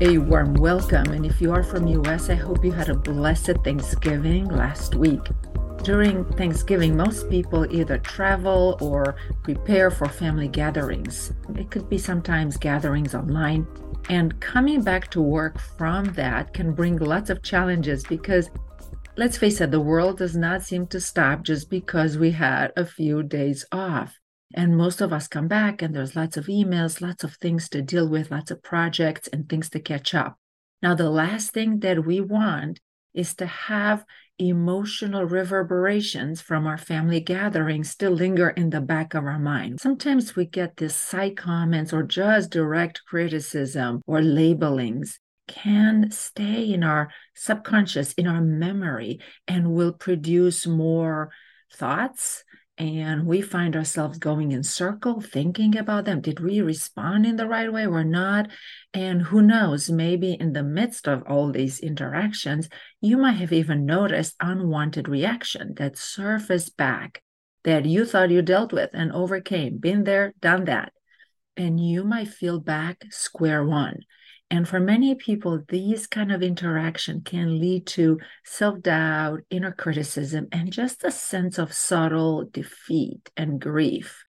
A warm welcome. And if you are from US, I hope you had a blessed Thanksgiving last week. During Thanksgiving, most people either travel or prepare for family gatherings. It could be sometimes gatherings online. And coming back to work from that can bring lots of challenges because let's face it, the world does not seem to stop just because we had a few days off. And most of us come back, and there's lots of emails, lots of things to deal with, lots of projects and things to catch up. Now, the last thing that we want is to have emotional reverberations from our family gatherings still linger in the back of our mind. Sometimes we get these side comments or just direct criticism or labelings can stay in our subconscious, in our memory, and will produce more thoughts. And we find ourselves going in circle thinking about them. Did we respond in the right way or not? And who knows maybe in the midst of all these interactions you might have even noticed unwanted reaction that surfaced back that you thought you dealt with and overcame been there done that. And you might feel back square one and for many people, these kind of interaction can lead to self-doubt, inner criticism, and just a sense of subtle defeat and grief.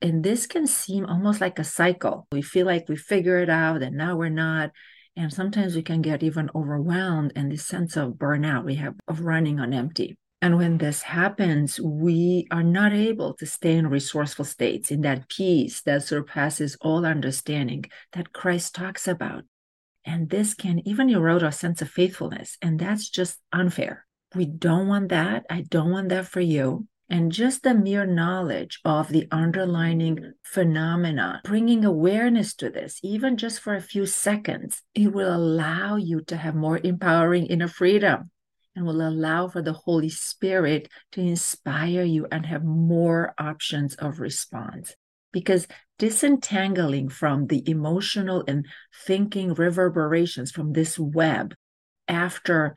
And this can seem almost like a cycle. We feel like we figure it out and now we're not. And sometimes we can get even overwhelmed and this sense of burnout we have of running on empty. And when this happens, we are not able to stay in resourceful states, in that peace that surpasses all understanding that Christ talks about. And this can even erode our sense of faithfulness. And that's just unfair. We don't want that. I don't want that for you. And just the mere knowledge of the underlining phenomena, bringing awareness to this, even just for a few seconds, it will allow you to have more empowering inner freedom and will allow for the Holy Spirit to inspire you and have more options of response. Because disentangling from the emotional and thinking reverberations from this web after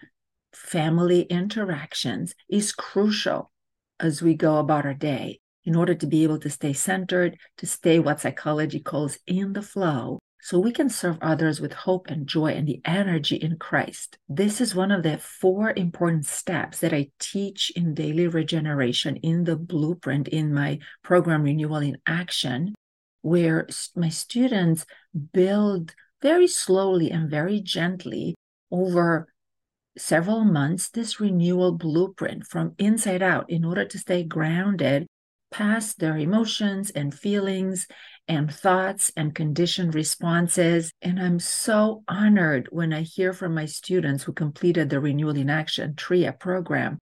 family interactions is crucial as we go about our day in order to be able to stay centered, to stay what psychology calls in the flow, so we can serve others with hope and joy and the energy in Christ. This is one of the four important steps that I teach in daily regeneration in the blueprint in my program Renewal in Action, where my students build very slowly and very gently over several months this renewal blueprint from inside out in order to stay grounded past their emotions and feelings and thoughts and conditioned responses. And I'm so honored when I hear from my students who completed the Renewal in Action TRIA program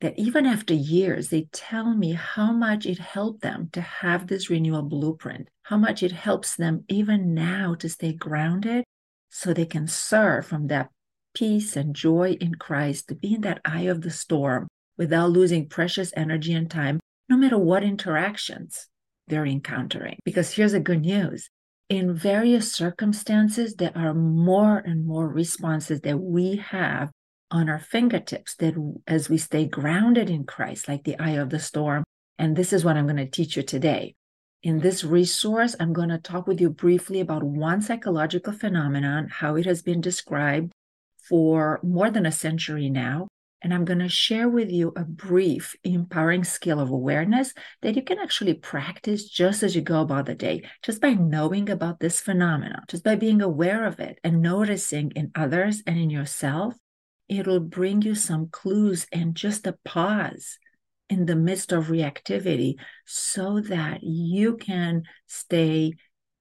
that even after years, they tell me how much it helped them to have this renewal blueprint, how much it helps them even now to stay grounded so they can serve from that peace and joy in Christ, to be in that eye of the storm without losing precious energy and time no matter what interactions they're encountering. Because here's the good news in various circumstances, there are more and more responses that we have on our fingertips that as we stay grounded in Christ, like the eye of the storm. And this is what I'm going to teach you today. In this resource, I'm going to talk with you briefly about one psychological phenomenon, how it has been described for more than a century now, and I'm going to share with you a brief empowering skill of awareness that you can actually practice just as you go about the day, just by knowing about this phenomenon, just by being aware of it and noticing in others and in yourself. It'll bring you some clues and just a pause in the midst of reactivity so that you can stay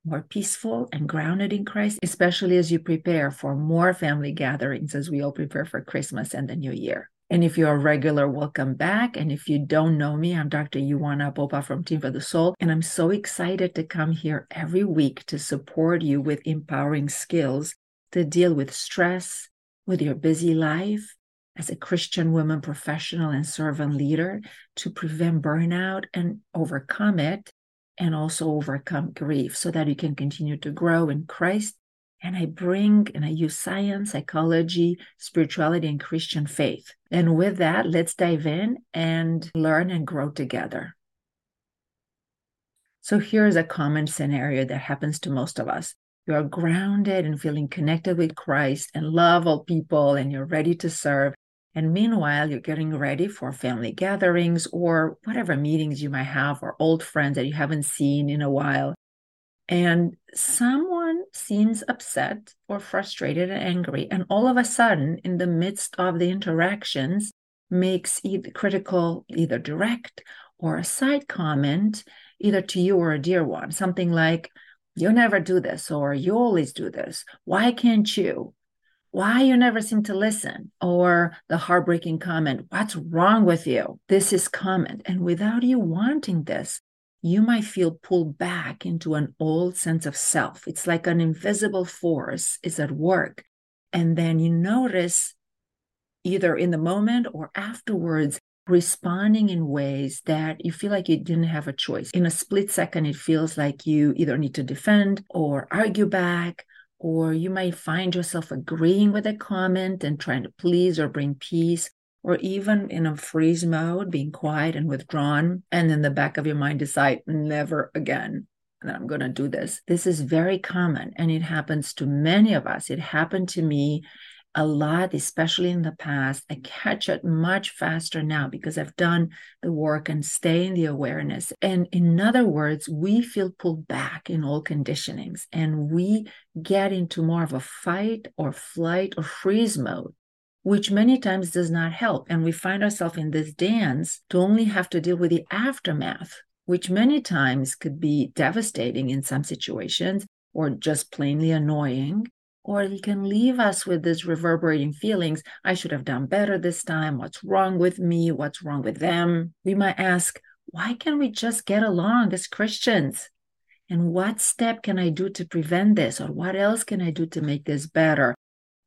more peaceful and grounded in Christ, especially as you prepare for more family gatherings as we all prepare for Christmas and the new year. And if you're a regular, welcome back. And if you don't know me, I'm Dr. Ioana Popa from Team for the Soul. And I'm so excited to come here every week to support you with empowering skills to deal with stress, with your busy life as a Christian woman professional and servant leader to prevent burnout and overcome it, and also overcome grief so that you can continue to grow in Christ and I bring and I use science, psychology, spirituality, and Christian faith. And with that, let's dive in and learn and grow together. So here's a common scenario that happens to most of us. You are grounded and feeling connected with Christ and love all people, and you're ready to serve. And meanwhile, you're getting ready for family gatherings or whatever meetings you might have, or old friends that you haven't seen in a while. And someone seems upset or frustrated and angry. And all of a sudden, in the midst of the interactions, makes either critical, either direct or a side comment, either to you or a dear one, something like, You never do this, or You always do this. Why can't you? why you never seem to listen or the heartbreaking comment what's wrong with you this is common and without you wanting this you might feel pulled back into an old sense of self. It's like an invisible force is at work. And then you notice either in the moment or afterwards responding in ways that you feel like you didn't have a choice. In a split second it feels like you either need to defend or argue back or you might find yourself agreeing with a comment and trying to please or bring peace, or even in a freeze mode, being quiet and withdrawn, and in the back of your mind decide, never again that I'm going to do this. This is very common and it happens to many of us. It happened to me a lot, especially in the past. I catch it much faster now because I've done the work and stay in the awareness. And in other words, we feel pulled back in all conditionings and we get into more of a fight or flight or freeze mode. Which many times does not help. And we find ourselves in this dance to only have to deal with the aftermath, which many times could be devastating in some situations or just plainly annoying or it can leave us with these reverberating feelings I should have done better this time. What's wrong with me? What's wrong with them? We might ask, why can't we just get along as Christians? And what step can I do to prevent this? Or what else can I do to make this better?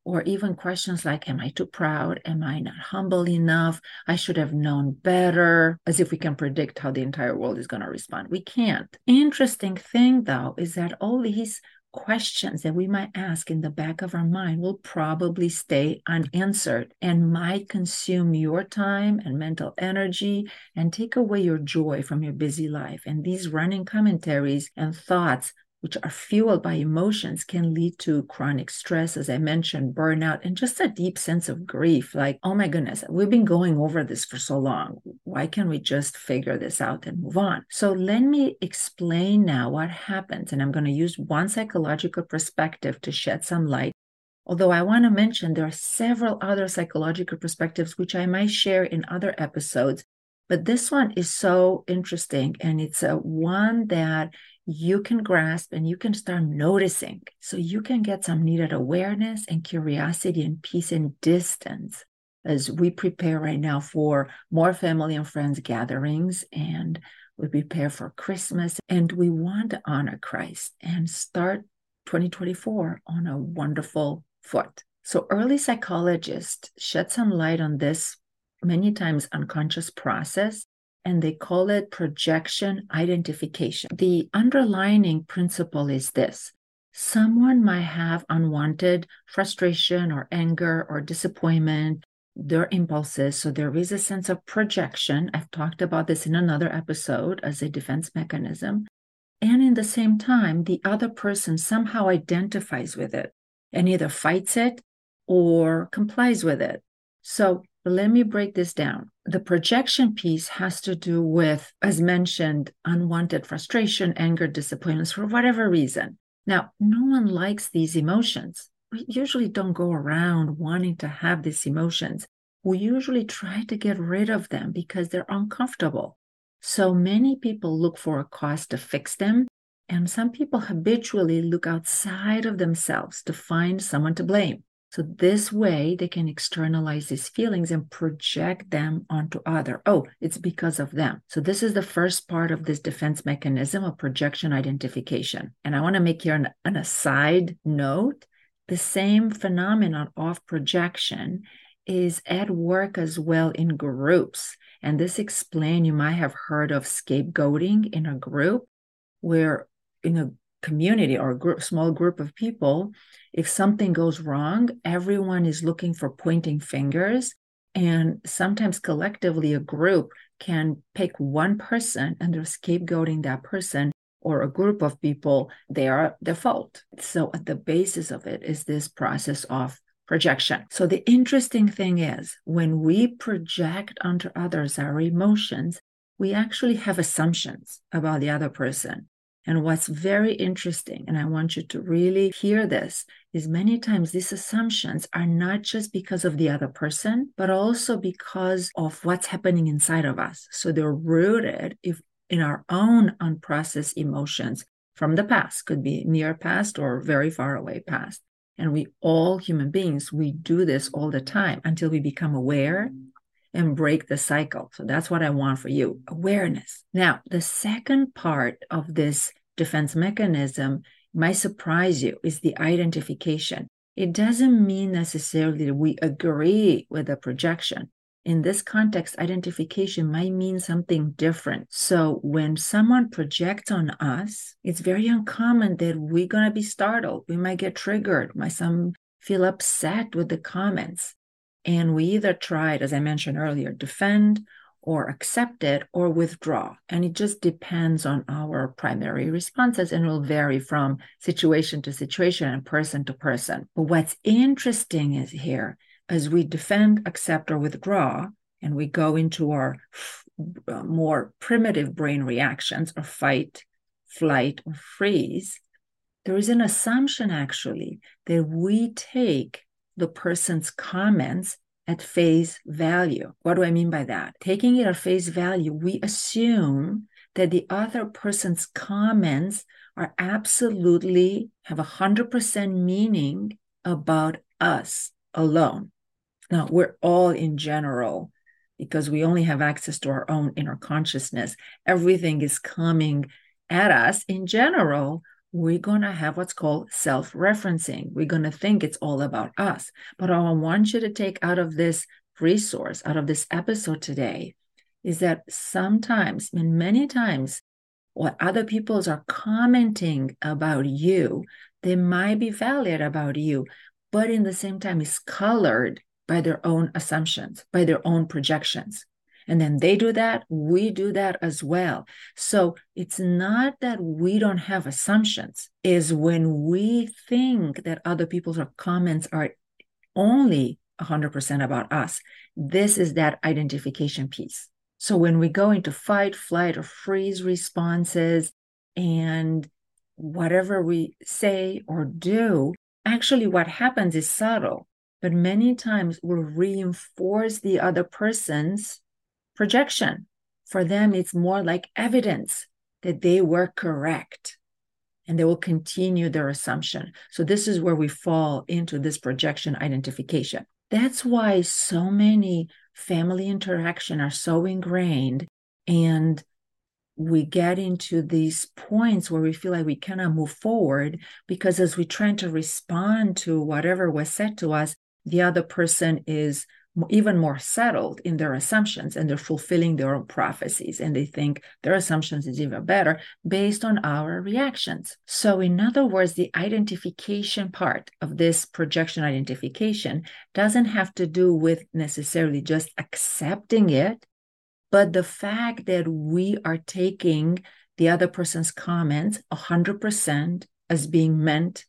Or even questions like, Am I too proud? Am I not humble enough? I should have known better, as if we can predict how the entire world is going to respond. We can't. Interesting thing, though, is that all these questions that we might ask in the back of our mind will probably stay unanswered and might consume your time and mental energy and take away your joy from your busy life. And these running commentaries and thoughts which are fueled by emotions, can lead to chronic stress, as I mentioned, burnout, and just a deep sense of grief. Like, oh my goodness, we've been going over this for so long. Why can't we just figure this out and move on? So, let me explain now what happens. And I'm going to use one psychological perspective to shed some light Although I want to mention there are several other psychological perspectives which I might share in other episodes, but this one is so interesting and it's a one that you can grasp and you can start noticing. So you can get some needed awareness and curiosity and peace and distance as we prepare right now for more family and friends gatherings and we prepare for Christmas and we want to honor Christ and start 2024 on a wonderful foot. So early psychologists shed some light on this many times unconscious process and they call it projection identification. The underlining principle is this someone might have unwanted frustration or anger or disappointment, their impulses. So there is a sense of projection. I've talked about this in another episode as a defense mechanism. And in the same time, the other person somehow identifies with it and either fights it or complies with it. So let me break this down. The projection piece has to do with, as mentioned, unwanted frustration, anger, disappointments for whatever reason. Now, no one likes these emotions. We usually don't go around wanting to have these emotions. We usually try to get rid of them because they're uncomfortable. So many people look for a cause to fix them. And some people habitually look outside of themselves to find someone to blame. So this way they can externalize these feelings and project them onto other. Oh, it's because of them. So this is the first part of this defense mechanism of projection identification. And I want to make here an, an aside note. The same phenomenon of projection is at work as well in groups. And this explain you might have heard of scapegoating in a group where in a community or a group, small group of people, if something goes wrong, everyone is looking for pointing fingers. And sometimes collectively, a group can pick one person and they're scapegoating that person or a group of people, they are the fault. So at the basis of it is this process of projection. So the interesting thing is when we project onto others our emotions, we actually have assumptions about the other person. And what's very interesting, and I want you to really hear this, is many times these assumptions are not just because of the other person, but also because of what's happening inside of us. So they're rooted if in our own unprocessed emotions from the past, could be near past or very far away past. And we all human beings, we do this all the time until we become aware and break the cycle. So that's what I want for you awareness. Now, the second part of this defense mechanism might surprise you is the identification. It doesn't mean necessarily that we agree with the projection. In this context, identification might mean something different. So when someone projects on us, it's very uncommon that we're going to be startled. We might get triggered, might some feel upset with the comments. And we either tried, as I mentioned earlier, defend or accept it or withdraw. And it just depends on our primary responses and will vary from situation to situation and person to person. But what's interesting is here, as we defend, accept, or withdraw, and we go into our uh, more primitive brain reactions or fight, flight, or freeze, there is an assumption actually that we take the person's comments at face value. What do I mean by that? Taking it at face value, we assume that the other person's comments are absolutely have a hundred percent meaning about us alone. Now we're all in general because we only have access to our own inner consciousness. Everything is coming at us in general we're going to have what's called self referencing. We're going to think it's all about us. But I want you to take out of this resource, out of this episode today, is that sometimes, and many times, what other people's are commenting about you, they might be valid about you, but in the same time, is colored by their own assumptions, by their own projections and then they do that we do that as well. So it's not that we don't have assumptions is when we think that other people's comments are only 100% about us this is that identification piece. So when we go into fight flight or freeze responses and whatever we say or do actually what happens is subtle but many times will reinforce the other person's projection. For them, it's more like evidence that they were correct and they will continue their assumption. So, this is where we fall into this projection identification. That's why so many family interaction are so ingrained and we get into these points where we feel like we cannot move forward because as we try to respond to whatever was said to us, the other person is even more settled in their assumptions and they're fulfilling their own prophecies and they think their assumptions is even better based on our reactions so in other words the identification part of this projection identification doesn't have to do with necessarily just accepting it but the fact that we are taking the other person's comments 100% as being meant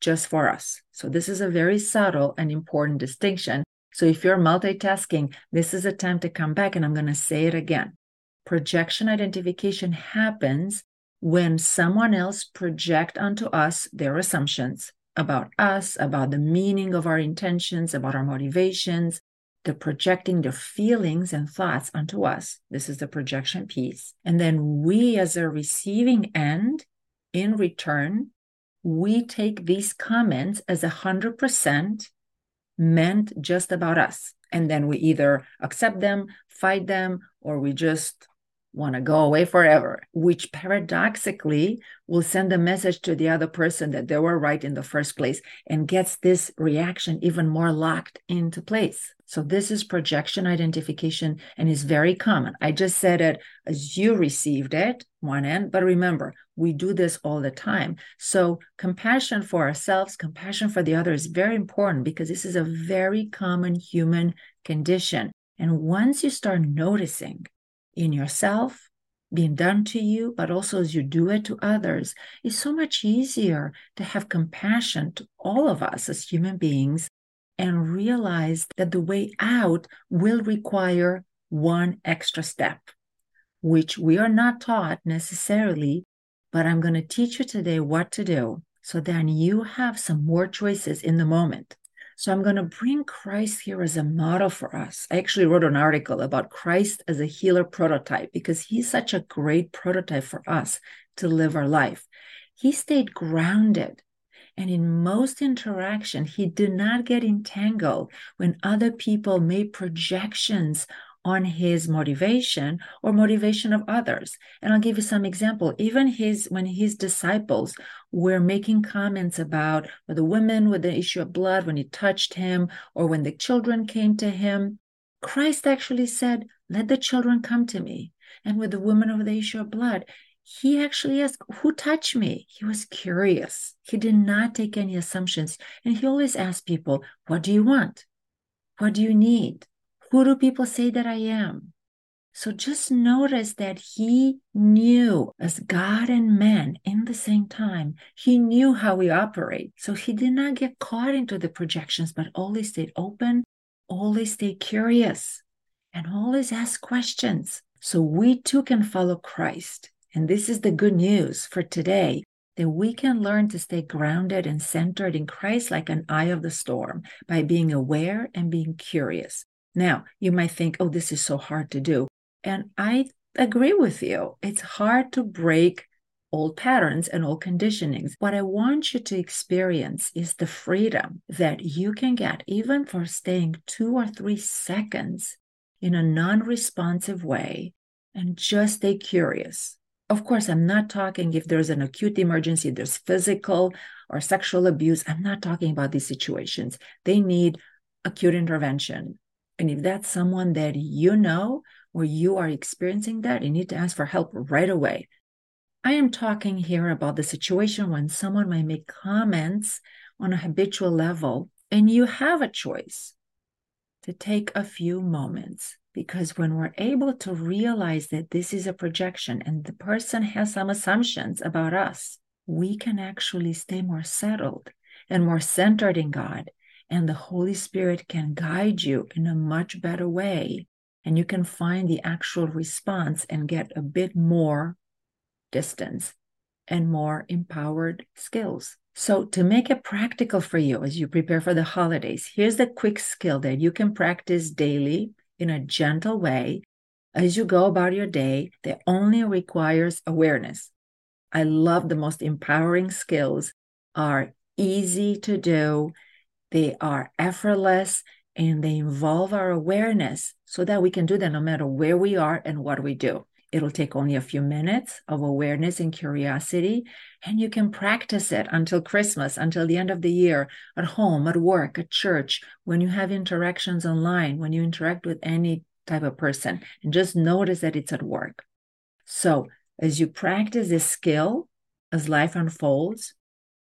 just for us. So, this is a very subtle and important distinction so if you're multitasking, this is a time to come back, and I'm going to say it again. Projection identification happens when someone else project onto us their assumptions about us, about the meaning of our intentions, about our motivations. They're projecting their feelings and thoughts onto us. This is the projection piece. And then we, as a receiving end, in return, we take these comments as a 100% meant just about us. And then we either accept them, fight them, or we just want to go away forever, which paradoxically will send a message to the other person that they were right in the first place and gets this reaction even more locked into place. So, this is projection identification and is very common. I just said it as you received it, one end, but remember, we do this all the time. So, compassion for ourselves, compassion for the other is very important because this is a very common human condition. And once you start noticing in yourself, being done to you, but also as you do it to others, it's so much easier to have compassion to all of us as human beings and realize that the way out will require one extra step, which we are not taught necessarily, but I'm going to teach you today what to do so then you have some more choices in the moment. So I'm going to bring Christ here as a model for us. I actually wrote an article about Christ as a healer prototype because he's such a great prototype for us to live our life. He stayed grounded. And in most interaction, he did not get entangled when other people made projections on his motivation or motivation of others. And I'll give you some example. Even his when his disciples were making comments about the women with the issue of blood when he touched him or when the children came to him, Christ actually said, "Let the children come to me." And with the woman of the issue of blood, he actually asked, Who touched me? He was curious. He did not take any assumptions. And he always asked people, What do you want? What do you need? Who do people say that I am? So just notice that he knew as God and man in the same time, he knew how we operate. So he did not get caught into the projections, but always stayed open, always stayed curious, and always ask questions. So we too can follow Christ. And this is the good news for today that we can learn to stay grounded and centered in Christ like an eye of the storm by being aware and being curious. Now, you might think, oh, this is so hard to do. And I agree with you. It's hard to break old patterns and old conditionings. What I want you to experience is the freedom that you can get, even for staying two or three seconds in a non responsive way, and just stay curious. Of course, I'm not talking if there's an acute emergency, there's physical or sexual abuse. I'm not talking about these situations. They need acute intervention. And if that's someone that you know or you are experiencing that, you need to ask for help right away. I am talking here about the situation when someone might make comments on a habitual level and you have a choice to take a few moments because when we're able to realize that this is a projection and the person has some assumptions about us, we can actually stay more settled and more centered in God and the Holy Spirit can guide you in a much better way. And you can find the actual response and get a bit more distance and more empowered skills. So, to make it practical for you as you prepare for the holidays, here's the quick skill that you can practice daily in a gentle way as you go about your day that only requires awareness. I love the most empowering skills are easy to do they are effortless and they involve our awareness so that we can do that no matter where we are and what we do. It'll take only a few minutes of awareness and curiosity, and you can practice it until Christmas, until the end of the year, at home, at work, at church, when you have interactions online, when you interact with any type of person, and just notice that it's at work. So, as you practice this skill, as life unfolds,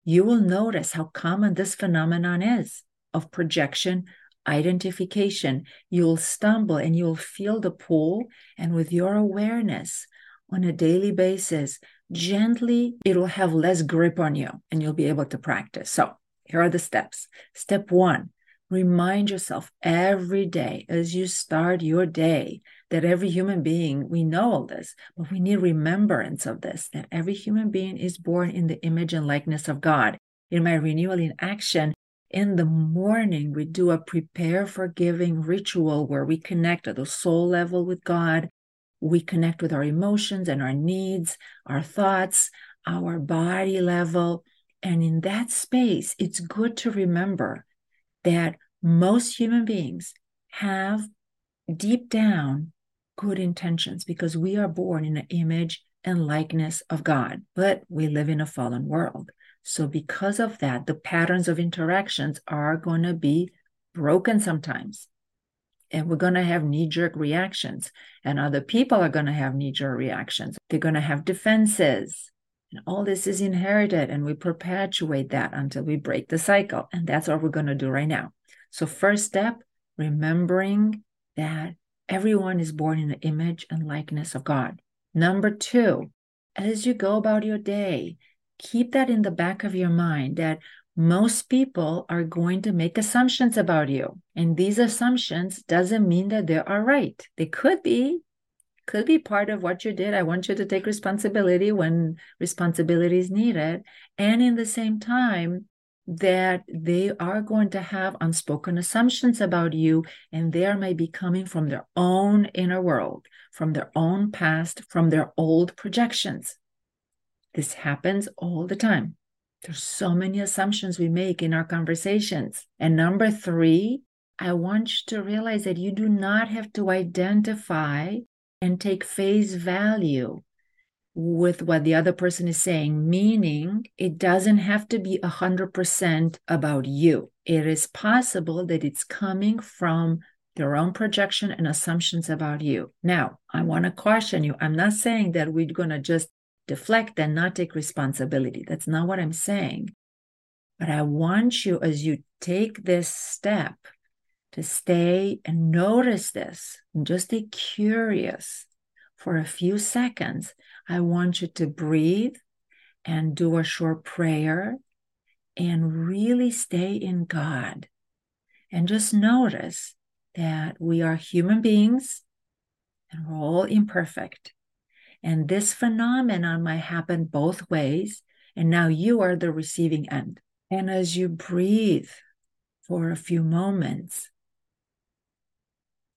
you will notice how common this phenomenon is of projection identification. You'll stumble and you'll feel the pull. And with your awareness on a daily basis, gently, it'll have less grip on you and you'll be able to practice. So, here are the steps. Step one remind yourself every day as you start your day that every human being, we know all this, but we need remembrance of this that every human being is born in the image and likeness of God. In my renewal in action, in the morning, we do a prepare for giving ritual where we connect at the soul level with God. We connect with our emotions and our needs, our thoughts, our body level. And in that space, it's good to remember that most human beings have deep down good intentions because we are born in the image and likeness of God, but we live in a fallen world. So, because of that, the patterns of interactions are going to be broken sometimes. And we're going to have knee jerk reactions, and other people are going to have knee jerk reactions. They're going to have defenses. And all this is inherited, and we perpetuate that until we break the cycle. And that's what we're going to do right now. So, first step, remembering that everyone is born in the image and likeness of God. Number two, as you go about your day, keep that in the back of your mind that most people are going to make assumptions about you and these assumptions doesn't mean that they are right they could be could be part of what you did. I want you to take responsibility when responsibility is needed. And in the same time that they are going to have unspoken assumptions about you and they may be coming from their own inner world from their own past from their old projections. This happens all the time. There's so many assumptions we make in our conversations. And number three, I want you to realize that you do not have to identify and take face value with what the other person is saying, meaning it doesn't have to be 100% about you. It is possible that it's coming from their own projection and assumptions about you. Now, I want to caution you. I'm not saying that we're going to just deflect and not take responsibility. That's not what I'm saying. But I want you, as you take this step, to stay and notice this and just stay curious for a few seconds. I want you to breathe and do a short prayer and really stay in God. And just notice that we are human beings and we're all imperfect. And this phenomenon might happen both ways. And now you are the receiving end. And as you breathe for a few moments,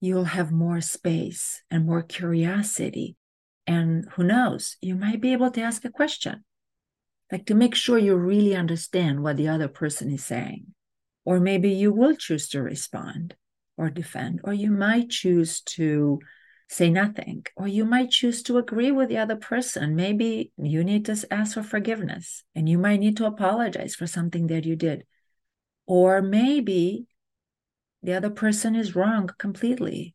you'll have more space and more curiosity. And who knows, you might be able to ask a question, like to make sure you really understand what the other person is saying. Or maybe you will choose to respond or defend, or you might choose to say nothing. Or you might choose to agree with the other person. Maybe you need to ask for forgiveness and you might need to apologize for something that you did. Or maybe the other person is wrong completely,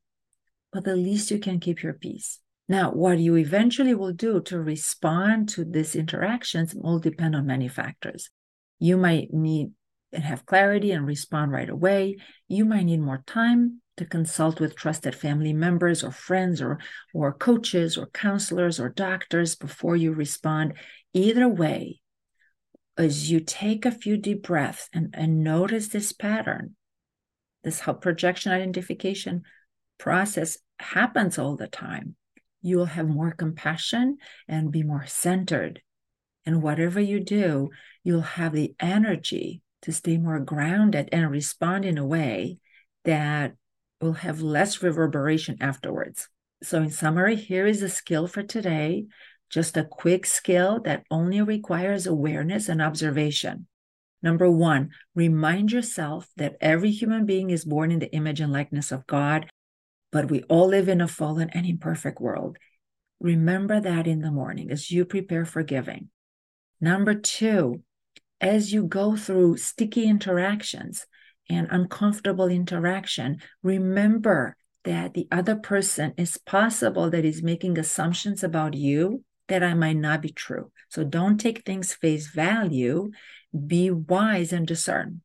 but at least you can keep your peace. Now, what you eventually will do to respond to these interactions will depend on many factors. You might need and have clarity and respond right away. You might need more time to consult with trusted family members or friends or, or coaches or counselors or doctors before you respond. Either way, as you take a few deep breaths and, and notice this pattern, this how projection identification process happens all the time, you will have more compassion and be more centered. And whatever you do, you'll have the energy to stay more grounded and respond in a way that will have less reverberation afterwards. So, in summary, here is a skill for today just a quick skill that only requires awareness and observation. Number one, remind yourself that every human being is born in the image and likeness of God, but we all live in a fallen and imperfect world. Remember that in the morning as you prepare for giving. Number two, as you go through sticky interactions, and uncomfortable interaction, remember that the other person is possible that is making assumptions about you that I might not be true. So don't take things face value. Be wise and discern.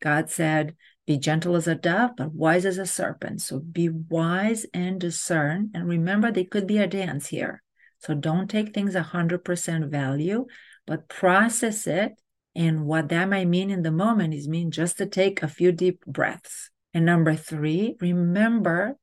God said, Be gentle as a dove, but wise as a serpent. So be wise and discern. And remember, they could be a dance here. So don't take things 100% value, but process it and what that might mean in the moment is mean just to take a few deep breaths. And number three, remember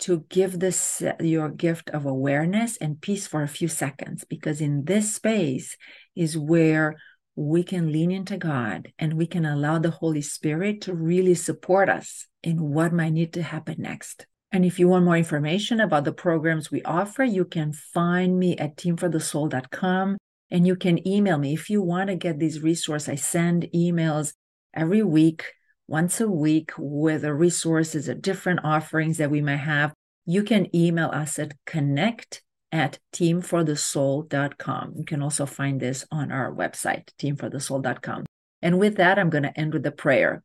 to give this your gift of awareness and peace for a few seconds, because in this space is where we can lean into God and we can allow the Holy Spirit to really support us in what might need to happen next. And if you want more information about the programs we offer, you can find me at teamforthesoul.com. And you can email me if you want to get these resources. I send emails every week, once a week, with the resources of different offerings that we may have. You can email us at connect at teamforthesoul.com. You can also find this on our website, teamforthesoul.com. And with that, I'm going to end with a prayer.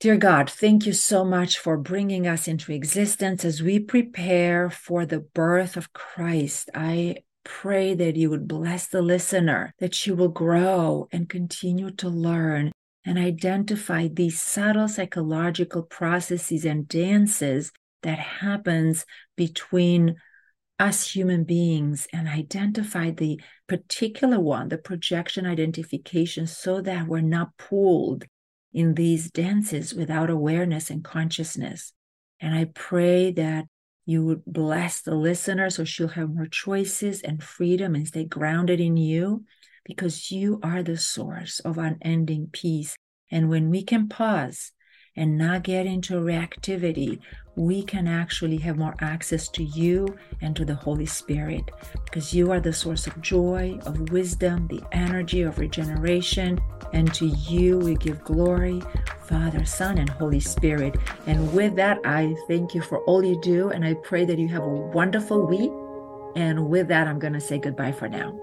Dear God, thank you so much for bringing us into existence as we prepare for the birth of Christ. I pray that you would bless the listener, that she will grow and continue to learn and identify these subtle psychological processes and dances that happens between us human beings and identify the particular one, the projection identification, so that we're not pulled in these dances without awareness and consciousness. And I pray that you would bless the listener so she'll have more choices and freedom and stay grounded in you because you are the source of unending peace. And when we can pause and not get into reactivity, we can actually have more access to you and to the Holy Spirit because you are the source of joy, of wisdom, the energy of regeneration. And to you we give glory, Father, Son, and Holy Spirit. And with that, I thank you for all you do. And I pray that you have a wonderful week. And with that, I'm going to say goodbye for now.